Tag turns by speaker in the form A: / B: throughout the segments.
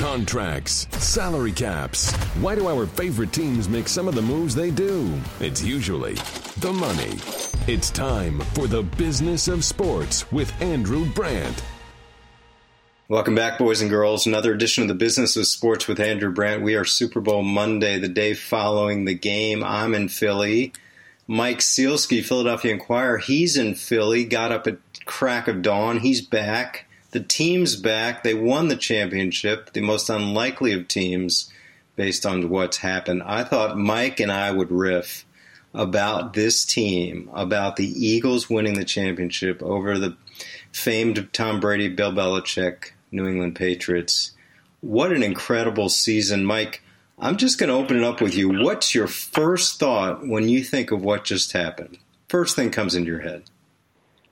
A: Contracts, salary caps. Why do our favorite teams make some of the moves they do? It's usually the money. It's time for the business of sports with Andrew Brandt.
B: Welcome back, boys and girls. Another edition of the Business of Sports with Andrew Brandt. We are Super Bowl Monday, the day following the game. I'm in Philly. Mike Sielski, Philadelphia Inquirer, he's in Philly. Got up at crack of dawn. He's back. The team's back. They won the championship, the most unlikely of teams based on what's happened. I thought Mike and I would riff about this team, about the Eagles winning the championship over the famed Tom Brady, Bill Belichick, New England Patriots. What an incredible season, Mike. I'm just going to open it up with you. What's your first thought when you think of what just happened? First thing comes into your head.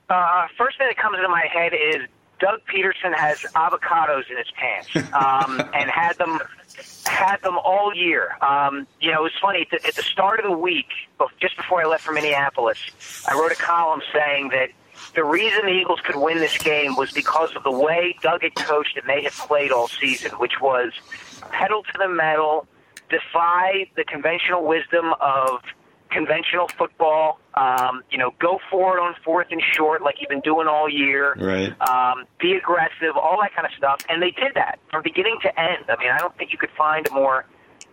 C: Uh, first thing that comes into my head is Doug Pederson has avocados in his pants um, and had them had them all year. Um, you know, it was funny at the, at the start of the week, just before I left for Minneapolis, I wrote a column saying that the reason the Eagles could win this game was because of the way Doug had coached and they had played all season, which was pedal to the metal, defy the conventional wisdom of conventional football. Um, you know, go for it on fourth and short like you've been doing all year.
B: Right.
C: Um, be aggressive, all that kind of stuff, and they did that from beginning to end. I mean, I don't think you could find a more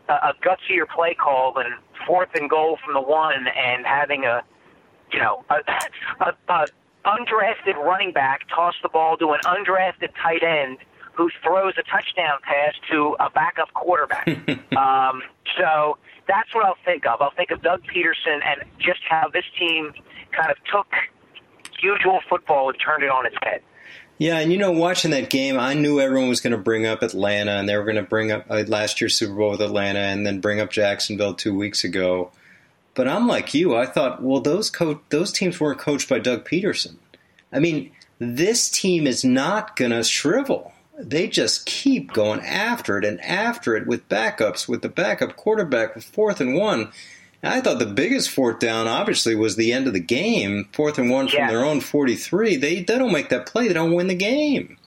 C: uh, a gutsier play call than fourth and goal from the one and having a you know a, a, a undrafted running back toss the ball to an undrafted tight end who throws a touchdown pass to a backup quarterback. um, so that's what I'll think of. I'll think of Doug Pederson and just how this team kind of took usual football and turned it on its head.
B: Yeah, and you know, watching that game, I knew everyone was going to bring up Atlanta, and they were going to bring up uh, last year's Super Bowl with Atlanta, and then bring up Jacksonville two weeks ago. But I'm like you. I thought, well, those co- those teams weren't coached by Doug Pederson. I mean, this team is not going to shrivel they just keep going after it and after it with backups, with the backup quarterback, with fourth and one. And I thought the biggest fourth down, obviously, was the end of the game, fourth and one from yeah. their own 43. They, they don't make that play, they don't win the game.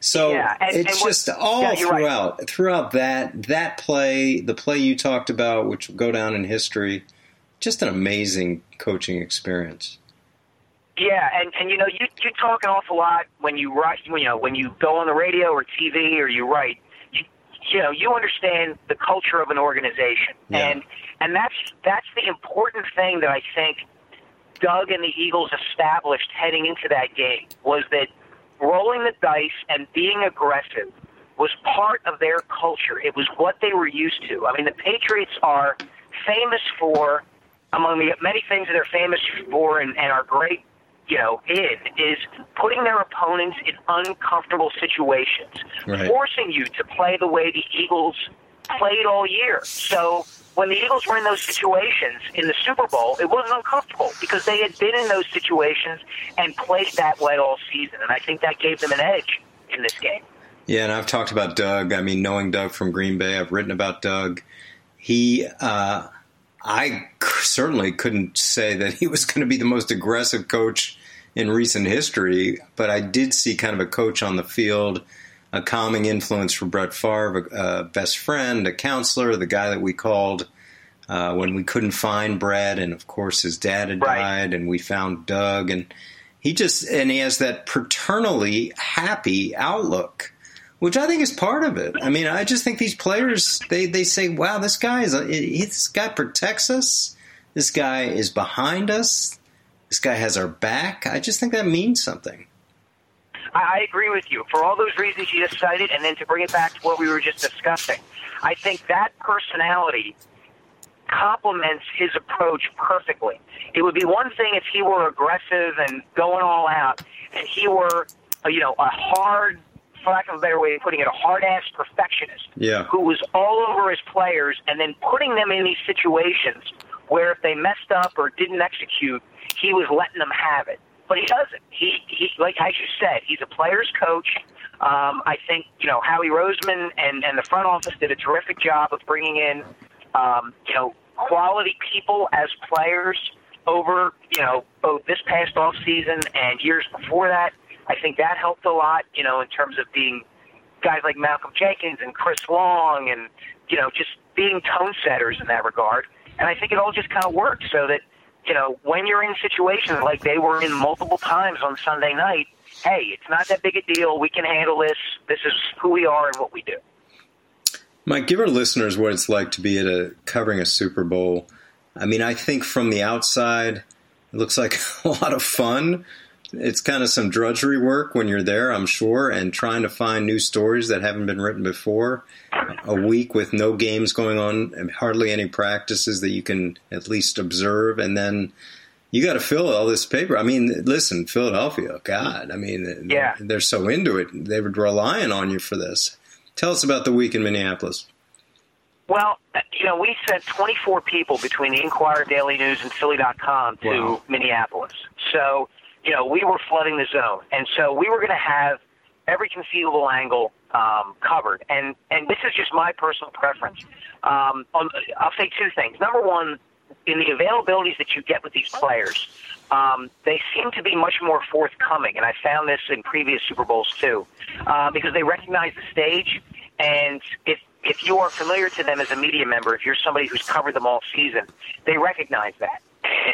B: So yeah, and, it's and what, just all yeah, throughout, right. throughout that that play, the play you talked about, which will go down in history, just an amazing coaching experience.
C: Yeah, and and you know you you talk an awful lot when you write, when you know, when you go on the radio or TV or you write. You you know you understand the culture of an organization, yeah. and and that's that's the important thing that I think Doug and the Eagles established heading into that game was that rolling the dice and being aggressive was part of their culture. It was what they were used to. I mean, the Patriots are famous for among the many things that they're famous for and, and are great you know, in is putting their opponents in uncomfortable situations, right. forcing you to play the way the Eagles played all year. So when the Eagles were in those situations in the Super Bowl, it wasn't uncomfortable because they had been in those situations and played that way all season. And I think that gave them an edge in this game.
B: Yeah, and I've talked about Doug. I mean, knowing Doug from Green Bay, I've written about Doug. He, uh, I certainly couldn't say that he was going to be the most aggressive coach in recent history, but I did see kind of a coach on the field, a calming influence for Brett Favre, a, a best friend, a counselor, the guy that we called uh, when we couldn't find Brett, and of course his dad had right. died, and we found Doug, and he just and he has that paternally happy outlook which I think is part of it. I mean, I just think these players they they say, "Wow, this guy is a, this guy protects us. This guy is behind us. This guy has our back." I just think that means something.
C: I agree with you for all those reasons you just cited, and then to bring it back to what we were just discussing. I think that personality complements his approach perfectly. It would be one thing if he were aggressive and going all out, and he were, uh, you know, a hard for lack of a better way of putting it, a hard ass perfectionist
B: yeah.
C: who was all over his players and then putting them in these situations where if they messed up or didn't execute, he was letting them have it. But he doesn't. He, he like as you said, he's a player's coach. Um, I think you know Howie Roseman and and the front office did a terrific job of bringing in um, you know quality people as players over you know both this past off season and years before that. I think that helped a lot, you know, in terms of being guys like Malcolm Jenkins and Chris Long, and you know, just being tone setters in that regard. And I think it all just kind of worked so that you know, when you're in situations like they were in multiple times on Sunday night, hey, it's not that big a deal. We can handle this. This is who we are and what we do.
B: Mike, give our listeners what it's like to be at a covering a Super Bowl. I mean, I think from the outside, it looks like a lot of fun. It's kind of some drudgery work when you're there, I'm sure, and trying to find new stories that haven't been written before. A week with no games going on, and hardly any practices that you can at least observe, and then you got to fill all this paper. I mean, listen, Philadelphia, God, I mean,
C: yeah.
B: they're so into it. They were relying on you for this. Tell us about the week in Minneapolis.
C: Well, uh, you know, we sent 24 people between the Inquirer, Daily News, and Philly.com to
B: Wow.
C: Minneapolis. So, you know, we were flooding the zone, and so we were going to have every conceivable angle um, covered. And and this is just my personal preference. Um, on, I'll say two things. Number one, in the availabilities that you get with these players, um, they seem to be much more forthcoming, and I found this in previous Super Bowls too, uh, because they recognize the stage, and if if you are familiar to them as a media member, if you're somebody who's covered them all season, they recognize that,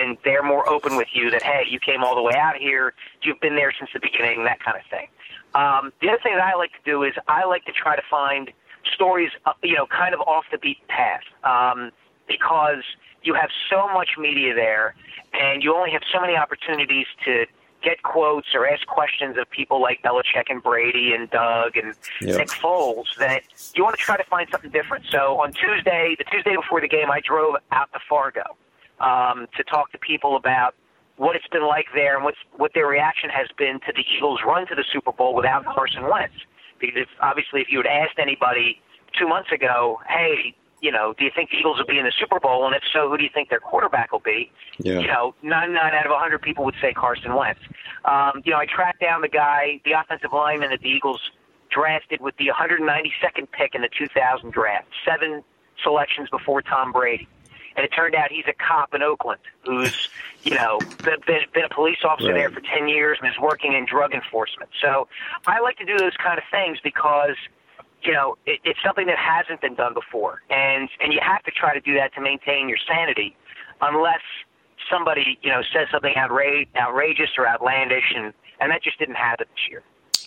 C: and they're more open with you that hey, you came all the way out here, you've been there since the beginning, that kind of thing. Um, the other thing that I like to do is I like to try to find stories, uh, you know, kind of off the beaten path, um, because you have so much media there, and you only have so many opportunities to get quotes or ask questions of people like Belichick and Brady and Doug and
B: Yep.
C: Nick Foles that you want to try to find something different. So on Tuesday, the Tuesday before the game, I drove out to Fargo um, to talk to people about what it's been like there and what's what their reaction has been to the Eagles' run to the Super Bowl without Carson Wentz. Because if, obviously, if you had asked anybody two months ago, hey, you know, do you think the Eagles will be in the Super Bowl? And if so, who do you think their quarterback will be?
B: Yeah.
C: You know, 99 out of 100 people would say Carson Wentz. Um, you know, I tracked down the guy, the offensive lineman that the Eagles drafted with the 192nd pick in the 2000 draft, seven selections before Tom Brady. And it turned out he's a cop in Oakland who's, you know, been, been, been a police officer
B: Right.
C: there for 10 years and is working in drug enforcement. So I like to do those kind of things because, you know, it, it's something that hasn't been done before. And, and you have to try to do that to maintain your sanity unless somebody, you know, says something outra- outrageous or outlandish. And, and that just didn't happen this year.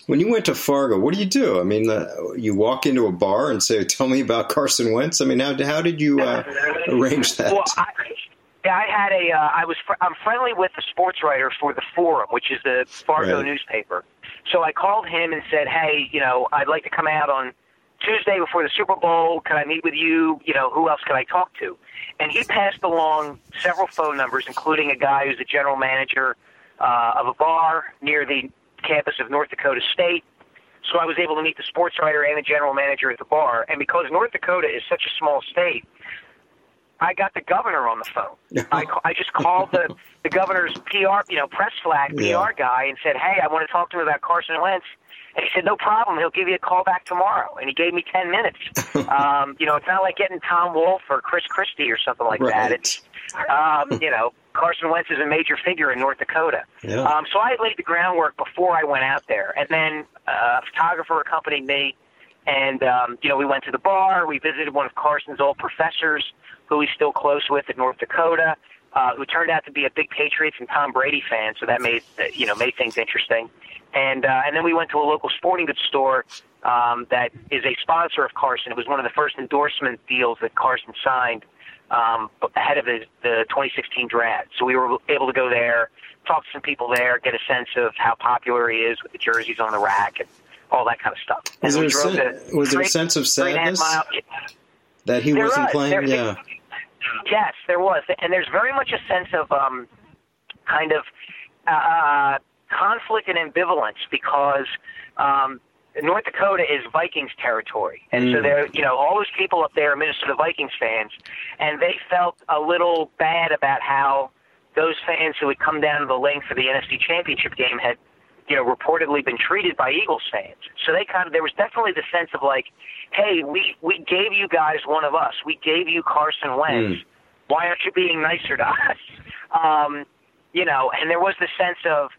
B: When you went to Fargo, what do you do? I mean, uh, you walk into a bar and say, "Tell me about Carson Wentz." I mean, how, how did you uh, arrange that?
C: Well, I, yeah, I had a. Uh, I was. Fr- I'm friendly with the sports writer for the Forum, which is the Fargo
B: Right.
C: newspaper. So I called him and said, "Hey, you know, I'd like to come out on Tuesday before the Super Bowl. Can I meet with you? You know, who else can I talk to?" And he passed along several phone numbers, including a guy who's the general manager uh, of a bar near the campus of North Dakota State. So I was able to meet the sports writer and the general manager at the bar. And because North Dakota is such a small state, I got the governor on the phone. I, I just called the, the governor's PR, you know, press flag PR
B: Yeah.
C: guy and said, hey, I want to talk to him about Carson Wentz. And he said, no problem. He'll give you a call back tomorrow. And he gave me 10 minutes. um, you know, it's not like getting Tom Wolf or Chris Christie or something like that. It's, um, you know, Carson Wentz is a major figure in North Dakota.
B: Yeah.
C: Um, so I laid the groundwork before I went out there. And then uh, a photographer accompanied me. And, um, you know, we went to the bar. We visited one of Carson's old professors who he's still close with at North Dakota, uh, who turned out to be a big Patriots and Tom Brady fan. So that made, uh, you know, made things interesting. And, uh, and then we went to a local sporting goods store um, that is a sponsor of Carson. It was one of the first endorsement deals that Carson signed um, ahead of his, the 2016 draft. So we were able to go there, talk to some people there, get a sense of how popular he is with the jerseys on the rack and all that kind of stuff.
B: Was
C: and
B: there a sen- was there a sense of
C: three and a half
B: sadness? that he
C: There
B: wasn't
C: was.
B: playing?
C: There-
B: yeah.
C: Yes, there was, and there's very much a sense of um, kind of uh, conflict and ambivalence because um, North Dakota is Vikings territory, and so
B: Mm.
C: there, you know, all those people up there are Minnesota Vikings fans, and they felt a little bad about how those fans who had come down to the Linc for the NFC Championship game had, you know, reportedly been treated by Eagles fans. So they kind of there was definitely the sense of like, hey, we we gave you guys one of us. We gave you Carson Wentz. Why aren't you being nicer to us? Um, you know, and there was the sense of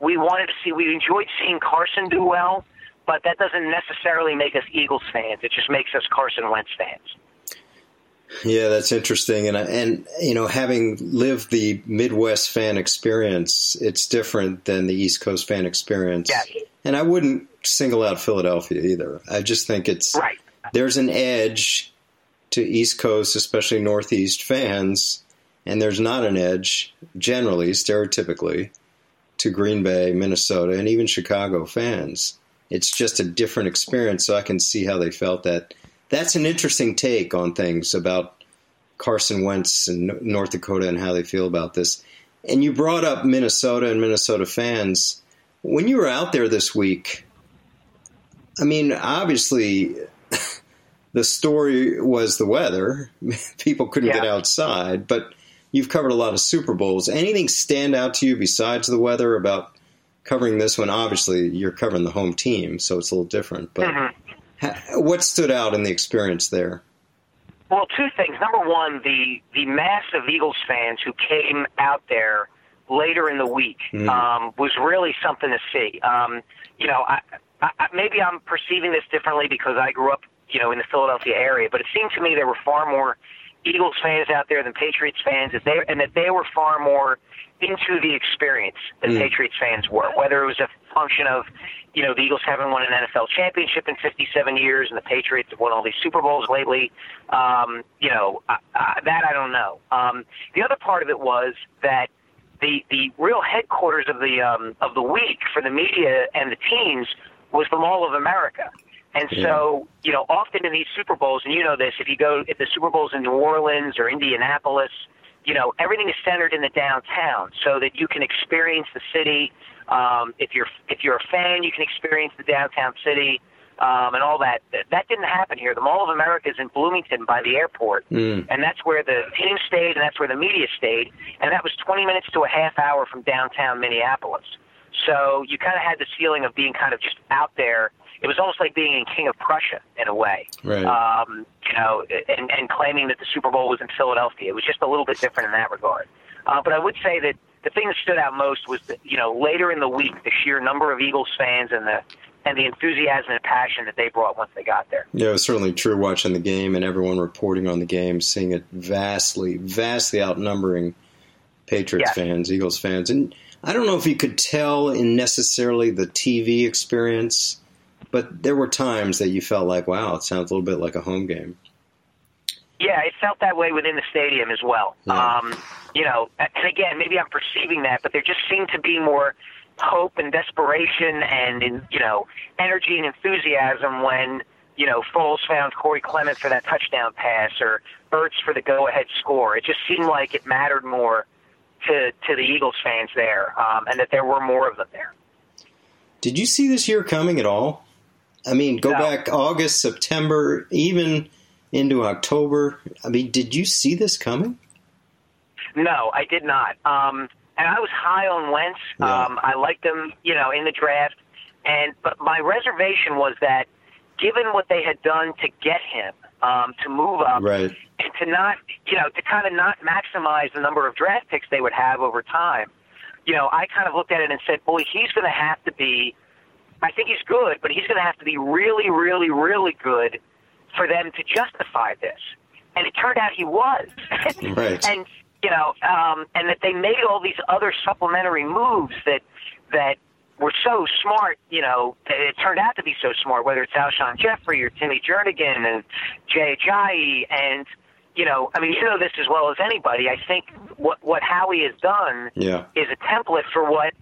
C: we wanted to see, we enjoyed seeing Carson do well, but that doesn't necessarily make us Eagles fans. It just makes us Carson Wentz fans.
B: Yeah, that's interesting, and and you know, having lived the Midwest fan experience, it's different than the East Coast fan experience.
C: Yes.
B: And I wouldn't single out Philadelphia either. I just think it's
C: right.
B: There's an edge to East Coast, especially Northeast fans, and there's not an edge generally, stereotypically, to Green Bay, Minnesota, and even Chicago fans. It's just a different experience, so I can see how they felt that that's an interesting take on things about Carson Wentz and North Dakota and how they feel about this. And you brought up Minnesota and Minnesota fans. When you were out there this week, I mean, obviously, the story was the weather. People couldn't
C: Yeah.
B: get outside, but you've covered a lot of Super Bowls. Anything stand out to you besides the weather about covering this one? Obviously, you're covering the home team, so it's a little different. But
C: Mhm.
B: ha- what stood out in the experience there?
C: Well, two things. Number one, the the mass of Eagles fans who came out there later in the week
B: Mm.
C: um, was really something to see. Um, you know, I, I, I- maybe I'm perceiving this differently because I grew up, you know, in the Philadelphia area, but it seemed to me there were far more Eagles fans out there than Patriots fans, that they, and that they were far more into the experience than
B: Mm.
C: Patriots fans were. Whether it was a function of, you know, the Eagles haven't won an NFL championship in 57 years, and the Patriots have won all these Super Bowls lately. Um, you know, uh, uh, that I don't know. Um, the other part of it was that the the real headquarters of the um, of the week for the media and the teams was the Mall of America. And so, you know, often in these Super Bowls, and you know this, if you go if the Super Bowl's in New Orleans or Indianapolis, you know, everything is centered in the downtown so that you can experience the city. Um, if you're if you're a fan, you can experience the downtown city um, and all that. That that didn't happen here. The Mall of America is in Bloomington by the airport,
B: Mm.
C: and that's where the team stayed, and that's where the media stayed, and that was 20 minutes to a half hour from downtown Minneapolis. So you kind of had this feeling of being kind of just out there. It was almost like being in King of Prussia in a way,
B: Right.
C: um, you know, and, and claiming that the Super Bowl was in Philadelphia. It was just a little bit different in that regard. Uh, but I would say that the thing that stood out most was that you know later in the week the sheer number of Eagles fans and the and the enthusiasm and passion that they brought once they got there.
B: Yeah, it was certainly true watching the game and everyone reporting on the game, seeing it vastly, vastly outnumbering Patriots
C: Yes.
B: fans, Eagles fans. And I don't know if you could tell in necessarily the TV experience, but there were times that you felt like, wow, it sounds a little bit like a home game.
C: Yeah, it felt that way within the stadium as well.
B: Yeah.
C: Um, you know, and again, maybe I'm perceiving that, but there just seemed to be more hope and desperation and you know energy and enthusiasm when you know Foles found Corey Clement for that touchdown pass or Ertz for the go-ahead score. It just seemed like it mattered more to to the Eagles fans there, um, and that there were more of them there.
B: Did you see this year coming at all? I mean, go
C: No.
B: back August, September, even into October. I mean, did you see this coming?
C: No, I did not. Um, and I was high on Wentz.
B: Yeah.
C: Um, I liked him, you know, in the draft. And but my reservation was that, given what they had done to get him um, to move up,
B: Right.
C: and to not, you know, to kind of not maximize the number of draft picks they would have over time. You know, I kind of looked at it and said, boy, he's going to have to be. I think he's good, but he's going to have to be really, really, really good for them to justify this. And it turned out he was.
B: Right.
C: and you know, um, and that they made all these other supplementary moves that that were so smart. You know, that it turned out to be so smart. Whether it's Alshon Jeffery or Timmy Jernigan and Jay Ajayi, and you know, I mean, you know this as well as anybody. I think what what Howie has done
B: Yeah.
C: is a template for what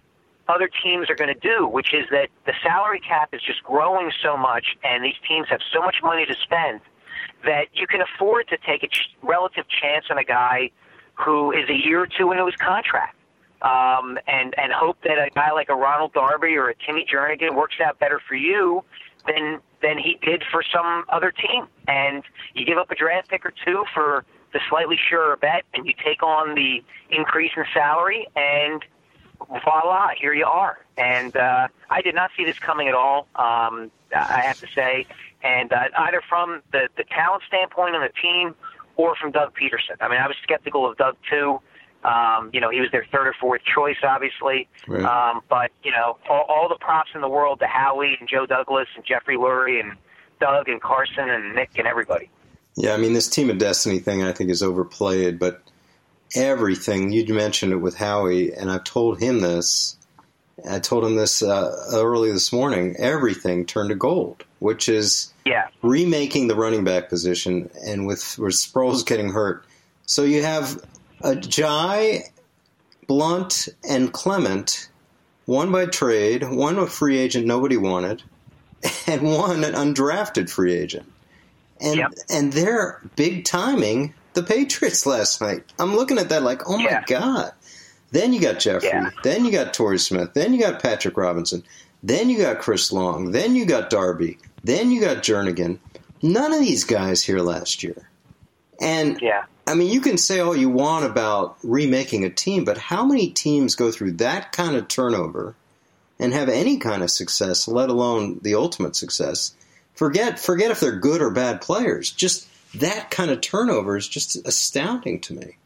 C: other teams are going to do, which is that the salary cap is just growing so much, and these teams have so much money to spend that you can afford to take a ch- relative chance on a guy who is a year or two into his contract, um, and and hope that a guy like a Ronald Darby or a Timmy Jernigan works out better for you than than he did for some other team. And you give up a draft pick or two for the slightly surer bet, and you take on the increase in salary, and voila, here you are. And uh, I did not see this coming at all. Um, I have to say, and uh, either from the the talent standpoint on the team or from Doug Pederson. I mean, I was skeptical of Doug too. Um, you know, he was their third or fourth choice, obviously.
B: Right.
C: Um, but you know, all, all the props in the world to Howie and Joe Douglas and Jeffrey Lurie and Doug and Carson and Nick and everybody.
B: Yeah, I mean, this team of destiny thing I think is overplayed, but everything you mentioned it with Howie, and I've told him this. I told him this uh, early this morning. Everything turned to gold, which is
C: Yeah,
B: remaking the running back position, and with, with Sproles getting hurt, so you have a Jai, Blount, and Clement, one by trade, one a free agent nobody wanted, and one an undrafted free agent. And
C: Yep.
B: and they're big timing the Patriots last night. I'm looking at that like, oh my
C: Yeah.
B: god. Then you got Jeffery.
C: Yeah.
B: Then you got Torrey Smith. Then you got Patrick Robinson. Then you got Chris Long. Then you got Darby. Then you got Jernigan. None of these guys here last year. And
C: yeah,
B: I mean, you can say all you want about remaking a team, but how many teams go through that kind of turnover and have any kind of success, let alone the ultimate success? Forget forget if they're good or bad players. Just that kind of turnover is just astounding to me.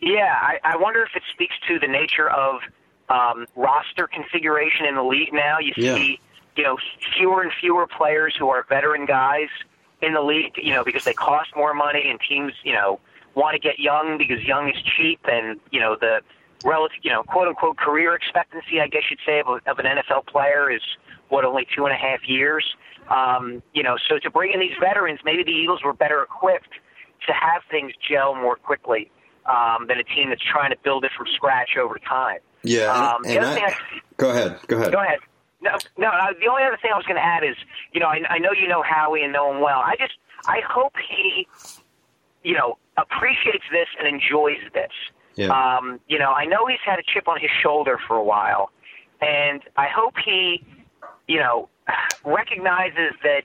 C: yeah. I, I wonder if it speaks to the nature of um, roster configuration in the league now. You
B: Yeah.
C: see, you know, fewer and fewer players who are veteran guys in the league. You know, because they cost more money, and teams, you know, want to get young because young is cheap, and you know the relative, you know, quote unquote career expectancy, I guess you'd say, of, a, of an NFL player is what only two and a half years. Um, you know, so to bring in these veterans, maybe the Eagles were better equipped to have things gel more quickly um, than a team that's trying to build it from scratch over time.
B: Yeah,
C: Um,
B: and, and I,
C: I-
B: go ahead, go ahead.
C: Go ahead. No, no. uh, The only other thing I was going to add is, you know, I, I know you know Howie and know him well. I just, I hope he, you know, appreciates this and enjoys this.
B: Yeah.
C: Um, you know, I know he's had a chip on his shoulder for a while, and I hope he, you know, recognizes that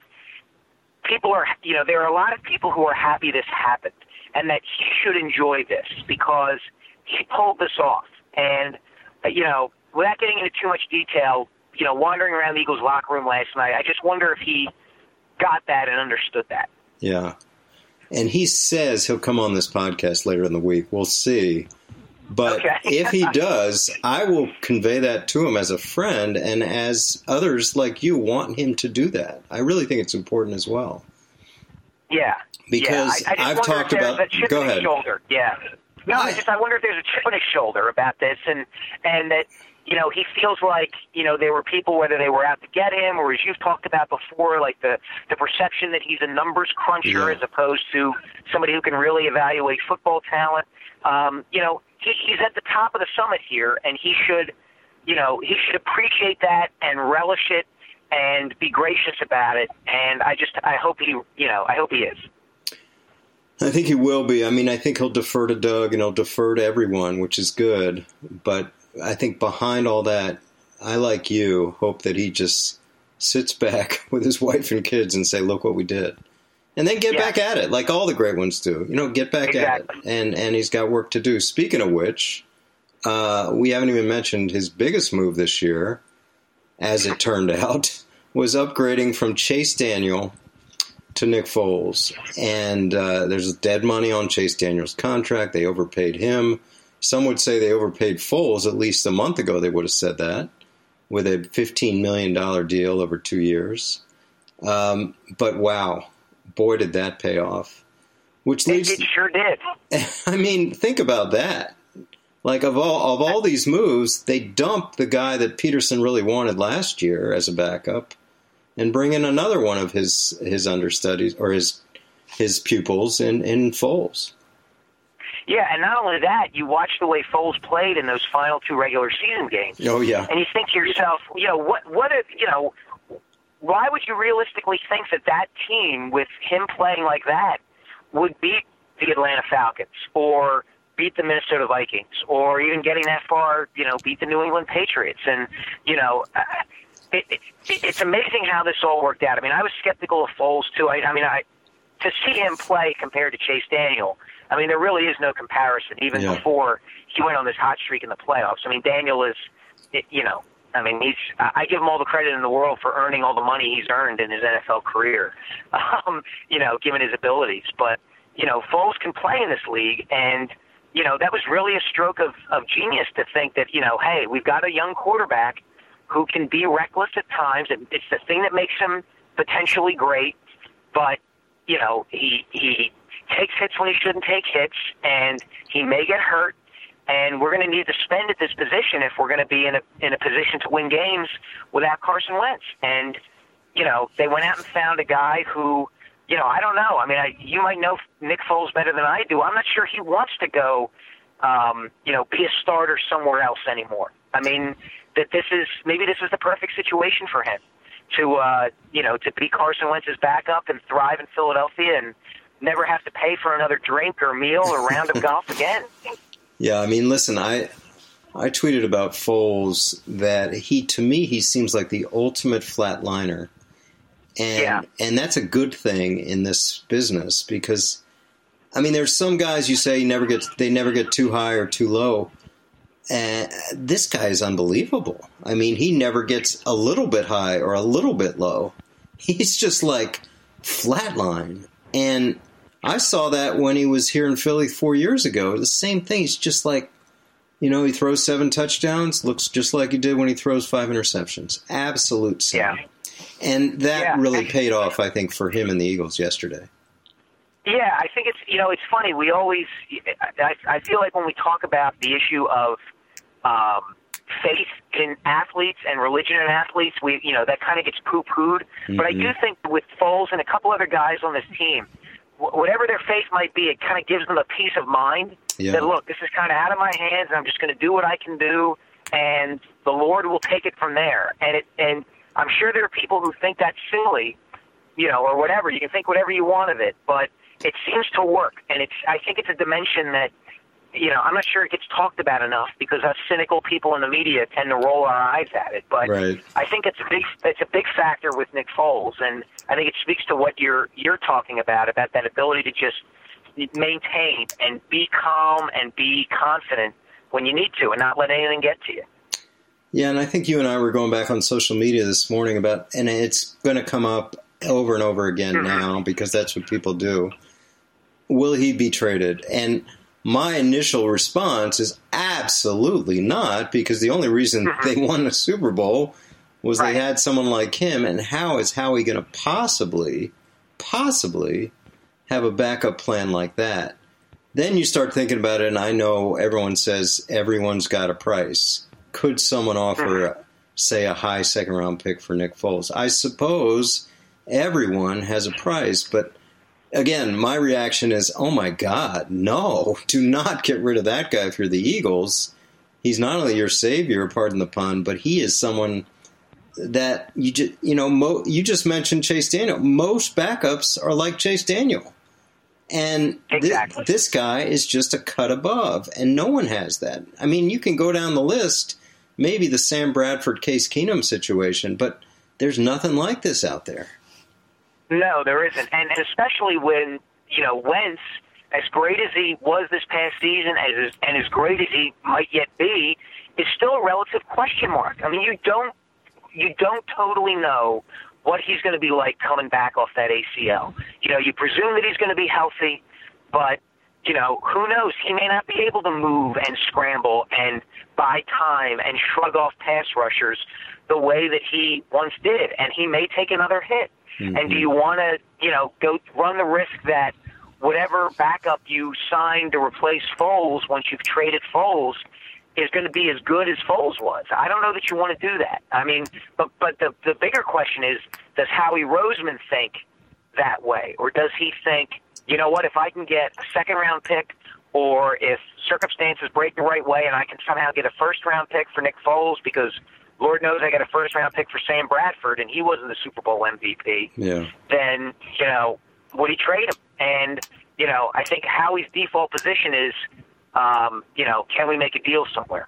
C: people are, you know, there are a lot of people who are happy this happened, and that he should enjoy this because he pulled this off. And, uh, you know, without getting into too much detail, you know, wandering around the Eagles locker room last night, I just wonder if he got that and understood that.
B: Yeah. And he says he'll come on this podcast later in the week. We'll see. But
C: Okay.
B: if he does, I will convey that to him as a friend and as others like you want him to do that. I really think it's important as well.
C: Yeah.
B: Because
C: yeah. I, I
B: I've talked about-
C: a chip
B: go ahead.
C: shoulder. Yeah. No, I just I wonder if there's a chip on his shoulder about this, and and that you know he feels like you know there were people whether they were out to get him or as you've talked about before, like the the perception that he's a numbers cruncher
B: Yeah.
C: as opposed to somebody who can really evaluate football talent. Um, you know, he, he's at the top of the summit here, and he should, you know, he should appreciate that and relish it and be gracious about it. And I just I hope he, you know, I hope he is.
B: I think he will be. I mean, I think he'll defer to Doug and he'll defer to everyone, which is good. But I think behind all that, I like you hope that he just sits back with his wife and kids and say, "Look what we did," and then get
C: Yeah.
B: back at it like all the great ones do. You know, get back
C: Exactly.
B: at it. And and he's got work to do. Speaking of which, uh, we haven't even mentioned his biggest move this year, as it turned out, was upgrading from Chase Daniel to Nick Foles. And uh, there's dead money on Chase Daniel's contract. They overpaid him. Some would say they overpaid Foles. At least a month ago, they would have said that with a $15 million deal over two years. Um, but wow, boy, did that pay off. Which
C: It,
B: leads,
C: it sure did.
B: I mean, think about that. Like of all of all these moves, they dump the guy that Pederson really wanted last year as a backup, and bring in another one of his his understudies or his his pupils in in Foles.
C: Yeah, and not only that, you watch the way Foles played in those final two regular season games,
B: Oh yeah,
C: and you think to yourself, you know, what, what, if, you know, why would you realistically think that that team, with him playing like that, would beat the Atlanta Falcons or beat the Minnesota Vikings or even getting that far, you know, beat the New England Patriots? And you know. Uh, it, it, it's amazing how this all worked out. I mean, I was skeptical of Foles too. I, I mean, I to see him play compared to Chase Daniel. I mean, there really is no comparison. Even
B: Yeah.
C: before he went on this hot streak in the playoffs. I mean, Daniel is, it, you know, I mean, he's. I give him all the credit in the world for earning all the money he's earned in his NFL career. Um, you know, given his abilities, but you know, Foles can play in this league, and you know, that was really a stroke of, of genius to think that, you know, hey, we've got a young quarterback who can be reckless at times. It's the thing that makes him potentially great, but, you know, he, he takes hits when he shouldn't take hits, and he may get hurt. And we're going to need to spend at this position if we're going to be in a in a position to win games without Carson Wentz. And you know, they went out and found a guy who you know, I don't know. I mean, I, you might know Nick Foles better than I do. I'm not sure he wants to go, um, you know, be a starter somewhere else anymore. I mean, that this is maybe this is the perfect situation for him to, uh, you know, to be Carson Wentz's backup and thrive in Philadelphia and never have to pay for another drink or meal or round of golf again.
B: Yeah, I mean, listen, I I tweeted about Foles that he to me he seems like the ultimate flatliner and
C: Yeah.
B: and that's a good thing in this business because I mean there's some guys you say never get they never get too high or too low. And this guy is unbelievable. I mean, he never gets a little bit high or a little bit low. He's just like flatline. And I saw that when he was here in Philly four years ago. The same thing. He's just like, you know, he throws seven touchdowns, looks just like he did when he throws five interceptions. Absolute same.
C: Yeah.
B: And that
C: Yeah.
B: really paid off, I think, for him and the Eagles yesterday.
C: Yeah, I think it's you know it's funny. We always I, I feel like when we talk about the issue of um, faith in athletes and religion in athletes, we you know that kind of gets poo pooed. But I do think with Foles and a couple other guys on this team, whatever their faith might be, it kind of gives them a peace of mind
B: Yeah.
C: that look, this is kind of out of my hands, and I'm just going to do what I can do, and the Lord will take it from there. And it and I'm sure there are people who think that's silly, you know, or whatever. You can think whatever you want of it, but it seems to work, and it's. I think it's a dimension that, you know, I'm not sure it gets talked about enough because us cynical people in the media tend to roll our eyes at it. But
B: Right.
C: I think it's a big. It's a big factor with Nick Foles, and I think it speaks to what you're you're talking about about that ability to just maintain and be calm and be confident when you need to, and not let anything get to you.
B: Yeah, and I think you and I were going back on social media this morning about, and it's going to come up over and over again mm-hmm. now because that's what people do. Will he be traded? And my initial response is absolutely not, because the only reason mm-hmm. they won the Super Bowl was
C: Right.
B: they had someone like him. And how is Howie going to possibly, possibly have a backup plan like that? Then you start thinking about it, and I know everyone says everyone's got a price. Could someone offer, mm-hmm. say, a high second round pick for Nick Foles? I suppose everyone has a price, but again, my reaction is, oh my God, no, do not get rid of that guy if you're the Eagles. He's not only your savior, pardon the pun, but he is someone that you just, you know, mo- you just mentioned Chase Daniel. Most backups are like Chase Daniel. And
C: Exactly.
B: this guy is just a cut above, and no one has that. I mean, you can go down the list, maybe the Sam Bradford, Case Keenum situation, but there's nothing like this out there.
C: No, there isn't, and especially when you know Wentz, as great as he was this past season, as and as great as he might yet be, is still a relative question mark. I mean, you don't you don't totally know what he's going to be like coming back off that ACL. You know, you presume that he's going to be healthy, but you know, who knows? He may not be able to move and scramble and buy time and shrug off pass rushers the way that he once did, and he may take another hit. And do mm-hmm. you want to, you know, go run the risk that whatever backup you sign to replace Foles once you've traded Foles is going to be as good as Foles was? I don't know that you want to do that. I mean, but but the the bigger question is, does Howie Roseman think that way, or does he think, you know what, if I can get a second round pick, or if circumstances break the right way, and I can somehow get a first round pick for Nick Foles because Lord knows I got a first round pick for Sam Bradford, and he wasn't the Super Bowl MVP
B: Yeah.
C: then you know would he trade him? And you know, I think Howie's default position is, um, you know, can we make a deal somewhere?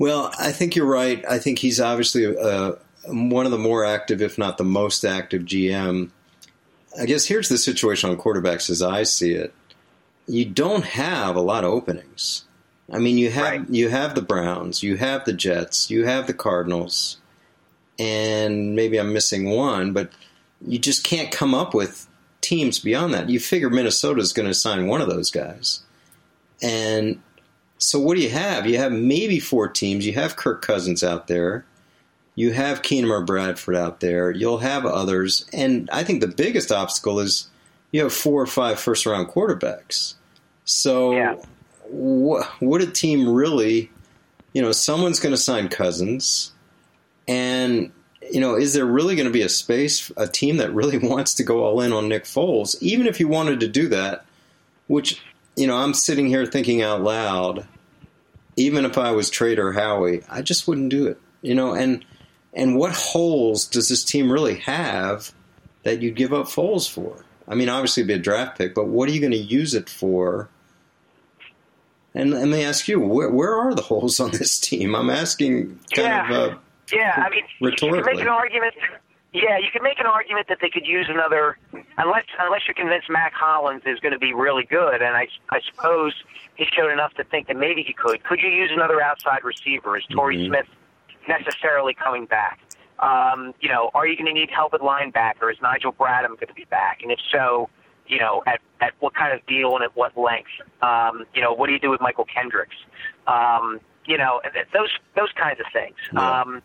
B: Well, I think you're right. I think he's obviously uh, one of the more active, if not the most active GM. I guess here's the situation on quarterbacks as I see it. You don't have a lot of openings. I mean, you have
C: Right.
B: you have the Browns, you have the Jets, you have the Cardinals, and maybe I'm missing one, but you just can't come up with teams beyond that. You figure Minnesota's going to sign one of those guys. And so what do you have? You have maybe four teams. You have Kirk Cousins out there. You have Keenum or Bradford out there. You'll have others. And I think the biggest obstacle is you have four or five first round quarterbacks. So
C: Yeah.
B: wh- would a team really, you know, someone's going to sign Cousins. And, you know, is there really going to be a space, a team that really wants to go all in on Nick Foles? Even if you wanted to do that, which, you know, I'm sitting here thinking out loud, even if I was Trader Howie, I just wouldn't do it. You know, and and what holes does this team really have that you'd give up Foles for? I mean, obviously it'd be a draft pick, but what are you going to use it for? And let me ask you, where, where are the holes on this team? I'm asking kind
C: Yeah.
B: of uh,
C: Yeah, I mean, you could make an argument. Yeah, you could make an argument that they could use another, unless unless you're convinced Mack Hollins is going to be really good, and I I suppose he showed enough to think that maybe he could. Could you use another outside receiver? Is Torrey
B: Mhm.
C: Smith necessarily coming back? Um, you know, are you going to need help at linebacker? Is Nigel Bradham going to be back? And if so, you know, at at what kind of deal and at what length? Um, you know, what do you do with Mychal Kendricks? Um, you know, those those kinds of things.
B: Yeah.
C: Um,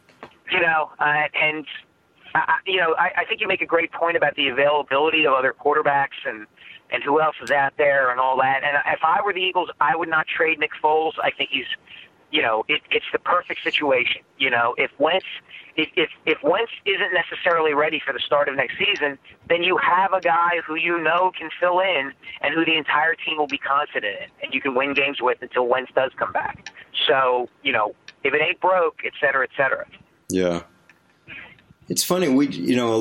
C: you know, uh, and I, you know, I, I think you make a great point about the availability of other quarterbacks and and who else is out there and all that. And if I were the Eagles, I would not trade Nick Foles. I think he's, you know, it, it's the perfect situation. You know, if Wentz, if, if if Wentz isn't necessarily ready for the start of next season, then you have a guy who you know can fill in and who the entire team will be confident in, and you can win games with until Wentz does come back. So, you know, if it ain't broke, et cetera, et cetera.
B: Yeah, it's funny. We, you know,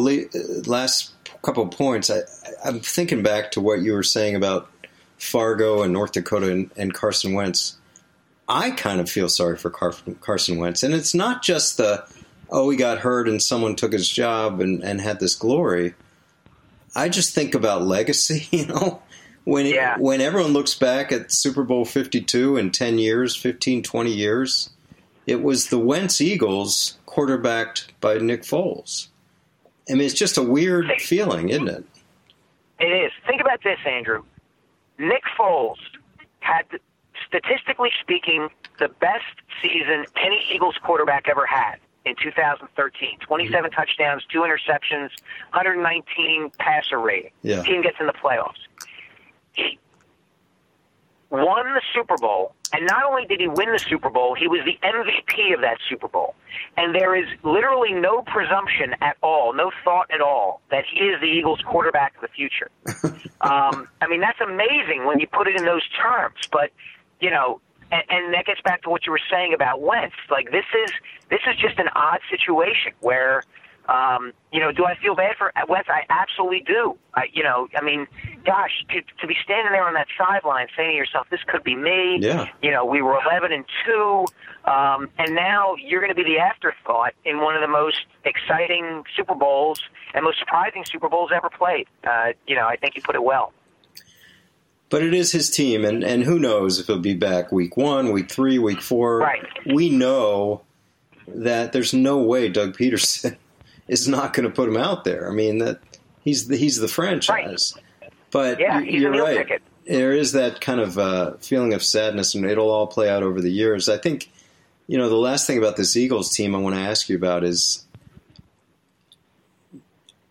B: last couple of points. I, I'm thinking back to what you were saying about Fargo and North Dakota and, and Carson Wentz. I kind of feel sorry for Car- Carson Wentz, and it's not just the oh he got hurt and someone took his job and, and had this glory. I just think about legacy. You know, when it,
C: Yeah.
B: when everyone looks back at Super Bowl 52 in 10 years, 15, 20 years, it was the Wentz Eagles quarterbacked by Nick Foles. I mean, it's just a weird feeling, isn't it?
C: It is. Think about this, Andrew. Nick Foles had, statistically speaking, the best season any Eagles quarterback ever had in 2013. 27 touchdowns, two interceptions, 119 passer rating.
B: Yeah.
C: Team gets in the playoffs. He won the Super Bowl, and not only did he win the Super Bowl, he was the MVP of that Super Bowl. And there is literally no presumption at all, no thought at all, that he is the Eagles' quarterback of the future. um, I mean, that's amazing when you put it in those terms. But you know, and, and that gets back to what you were saying about Wentz. Like this is this is just an odd situation where. Um, you know, do I feel bad for Wentz? I absolutely do. I, you know, I mean, gosh, to, to be standing there on that sideline saying to yourself, "This could be me."
B: Yeah.
C: You know, we were eleven and two, um, and now you're going to be the afterthought in one of the most exciting Super Bowls and most surprising Super Bowls ever played. Uh, you know, I think you put it well.
B: But it is his team, and, and who knows if he'll be back week one, week three, week four.
C: Right.
B: We know that there's no way Doug Pederson is not going to put him out there. I mean that he's the, he's the franchise. Right. But
C: Yeah,
B: you-
C: he's a
B: you're
C: meal
B: right.
C: ticket.
B: There is that kind of uh, feeling of sadness, and it'll all play out over the years. I think, you know, the last thing about this Eagles team I want to ask you about is,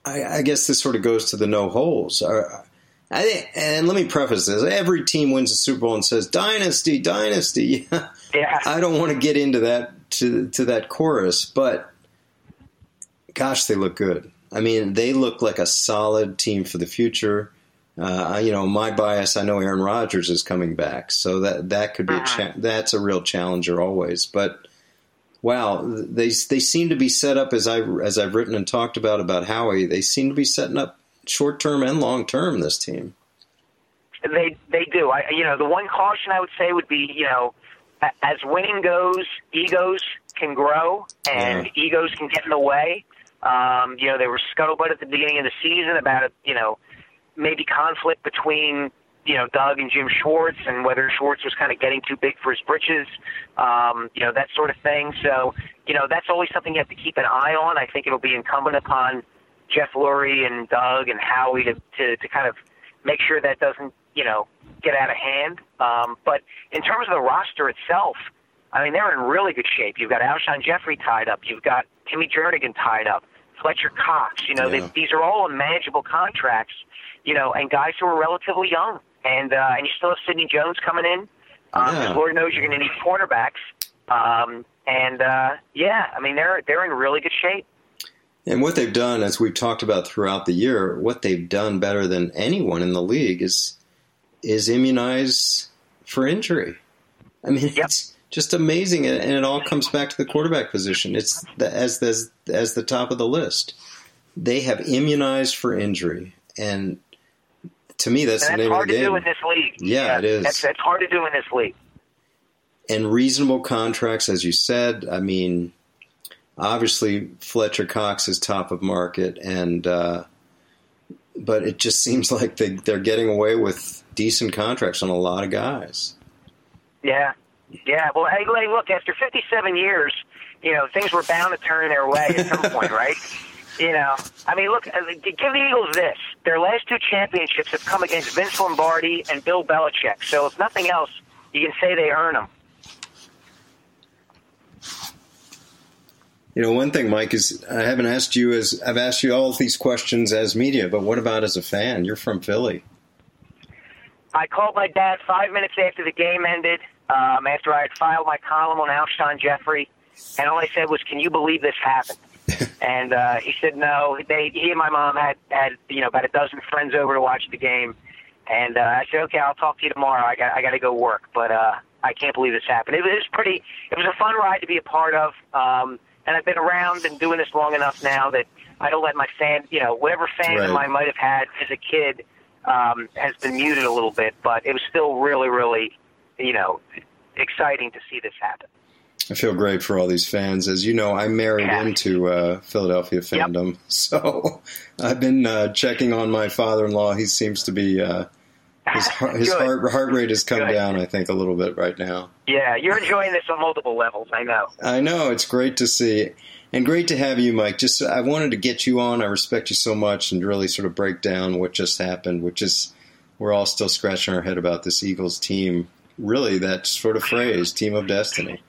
B: I, I guess this sort of goes to the no holes. Are, I think, and let me preface this: every team wins a Super Bowl and says "Dynasty, Dynasty."
C: Yeah.
B: I don't want to get into that to to that chorus, but gosh, they look good. I mean, they look like a solid team for the future. Uh, you know, my bias. I know Aaron Rodgers is coming back, so that that could be a cha- that's a real challenger always. But wow, they they seem to be set up as I as I've written and talked about about Howie. They seem to be setting up short term and long term. This team.
C: They they do. I you know the one caution I would say would be you know as winning goes, egos can grow and
B: Yeah.
C: egos can get in the way. Um, you know there was scuttlebutt at the beginning of the season about you know maybe conflict between you know Doug and Jim Schwartz and whether Schwartz was kind of getting too big for his britches. Um, you know that sort of thing. So you know that's always something you have to keep an eye on. I think it'll be incumbent upon Jeff Lurie and Doug and Howie to, to, to kind of make sure that doesn't, you know, get out of hand. Um, but in terms of the roster itself, I mean, they're in really good shape. You've got Alshon Jeffery tied up. You've got Timmy Jernigan tied up. Fletcher Cox. You know, yeah. they, these are all manageable contracts. You know, and guys who are relatively young. And uh, and you still have Sidney Jones coming in. Um, yeah. Lord knows you're going to need cornerbacks. Um, and uh, yeah, I mean they're they're in really good shape.
B: And what they've done, as we've talked about throughout the year, what they've done better than anyone in the league is is immunize for injury. I mean, yep. it's just amazing, and it all comes back to the quarterback position. It's the, as the, as the top of the list. They have immunized for injury, and to me, that's,
C: and
B: the name
C: of
B: the game.
C: hard to do in this league.
B: Yeah, yeah it is.
C: That's, that's hard to do in this league.
B: And reasonable contracts, as you said. I mean, obviously Fletcher Cox is top of market, and uh, but it just seems like they they're getting away with decent contracts on a lot of guys.
C: Yeah, yeah. Well, hey, look, after 57 years, you know things were bound to turn their way at some point, right? You know, I mean, look, uh, give the Eagles this: their last two championships have come against Vince Lombardi and Bill Belichick. So, if nothing else, you can say they earn them.
B: You know, one thing, Mike, is I haven't asked you as I've asked you all these questions as media, but what about as a fan? You're from Philly.
C: I called my dad five minutes after the game ended, um, after I had filed my column on Alshon Jeffery, and all I said was, "Can you believe this happened?" and uh, he said, "No." They, he and my mom had had you know about a dozen friends over to watch the game, and uh, I said, "Okay, I'll talk to you tomorrow. I got I got to go work." But uh, I can't believe this happened. It was pretty. It was a fun ride to be a part of. Um, and I've been around and doing this long enough now that I don't let my fan, you know, whatever fandom right. I might have had as a kid um, has been muted a little bit, but it was still really, really, you know, exciting to see this happen.
B: I feel great for all these fans. As you know, I married yeah. into uh, Philadelphia fandom, yep. so I've been uh, checking on my father-in-law. He seems to be uh, his, heart, his heart, heart rate has come Good. down, I think, a little bit right now.
C: Yeah, you're enjoying this on multiple levels. I know.
B: I know. It's great to see. And great to have you, Mike. Just I wanted to get you on. I respect you so much, and really sort of break down what just happened, which is we're all still scratching our head about this Eagles team. Really, that sort of phrase, "team of destiny."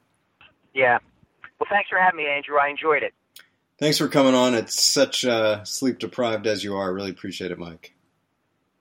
C: Yeah. Well, thanks for having me, Andrew. I enjoyed it.
B: Thanks for coming on. It's such uh, sleep deprived as you are. I really appreciate it, Mike.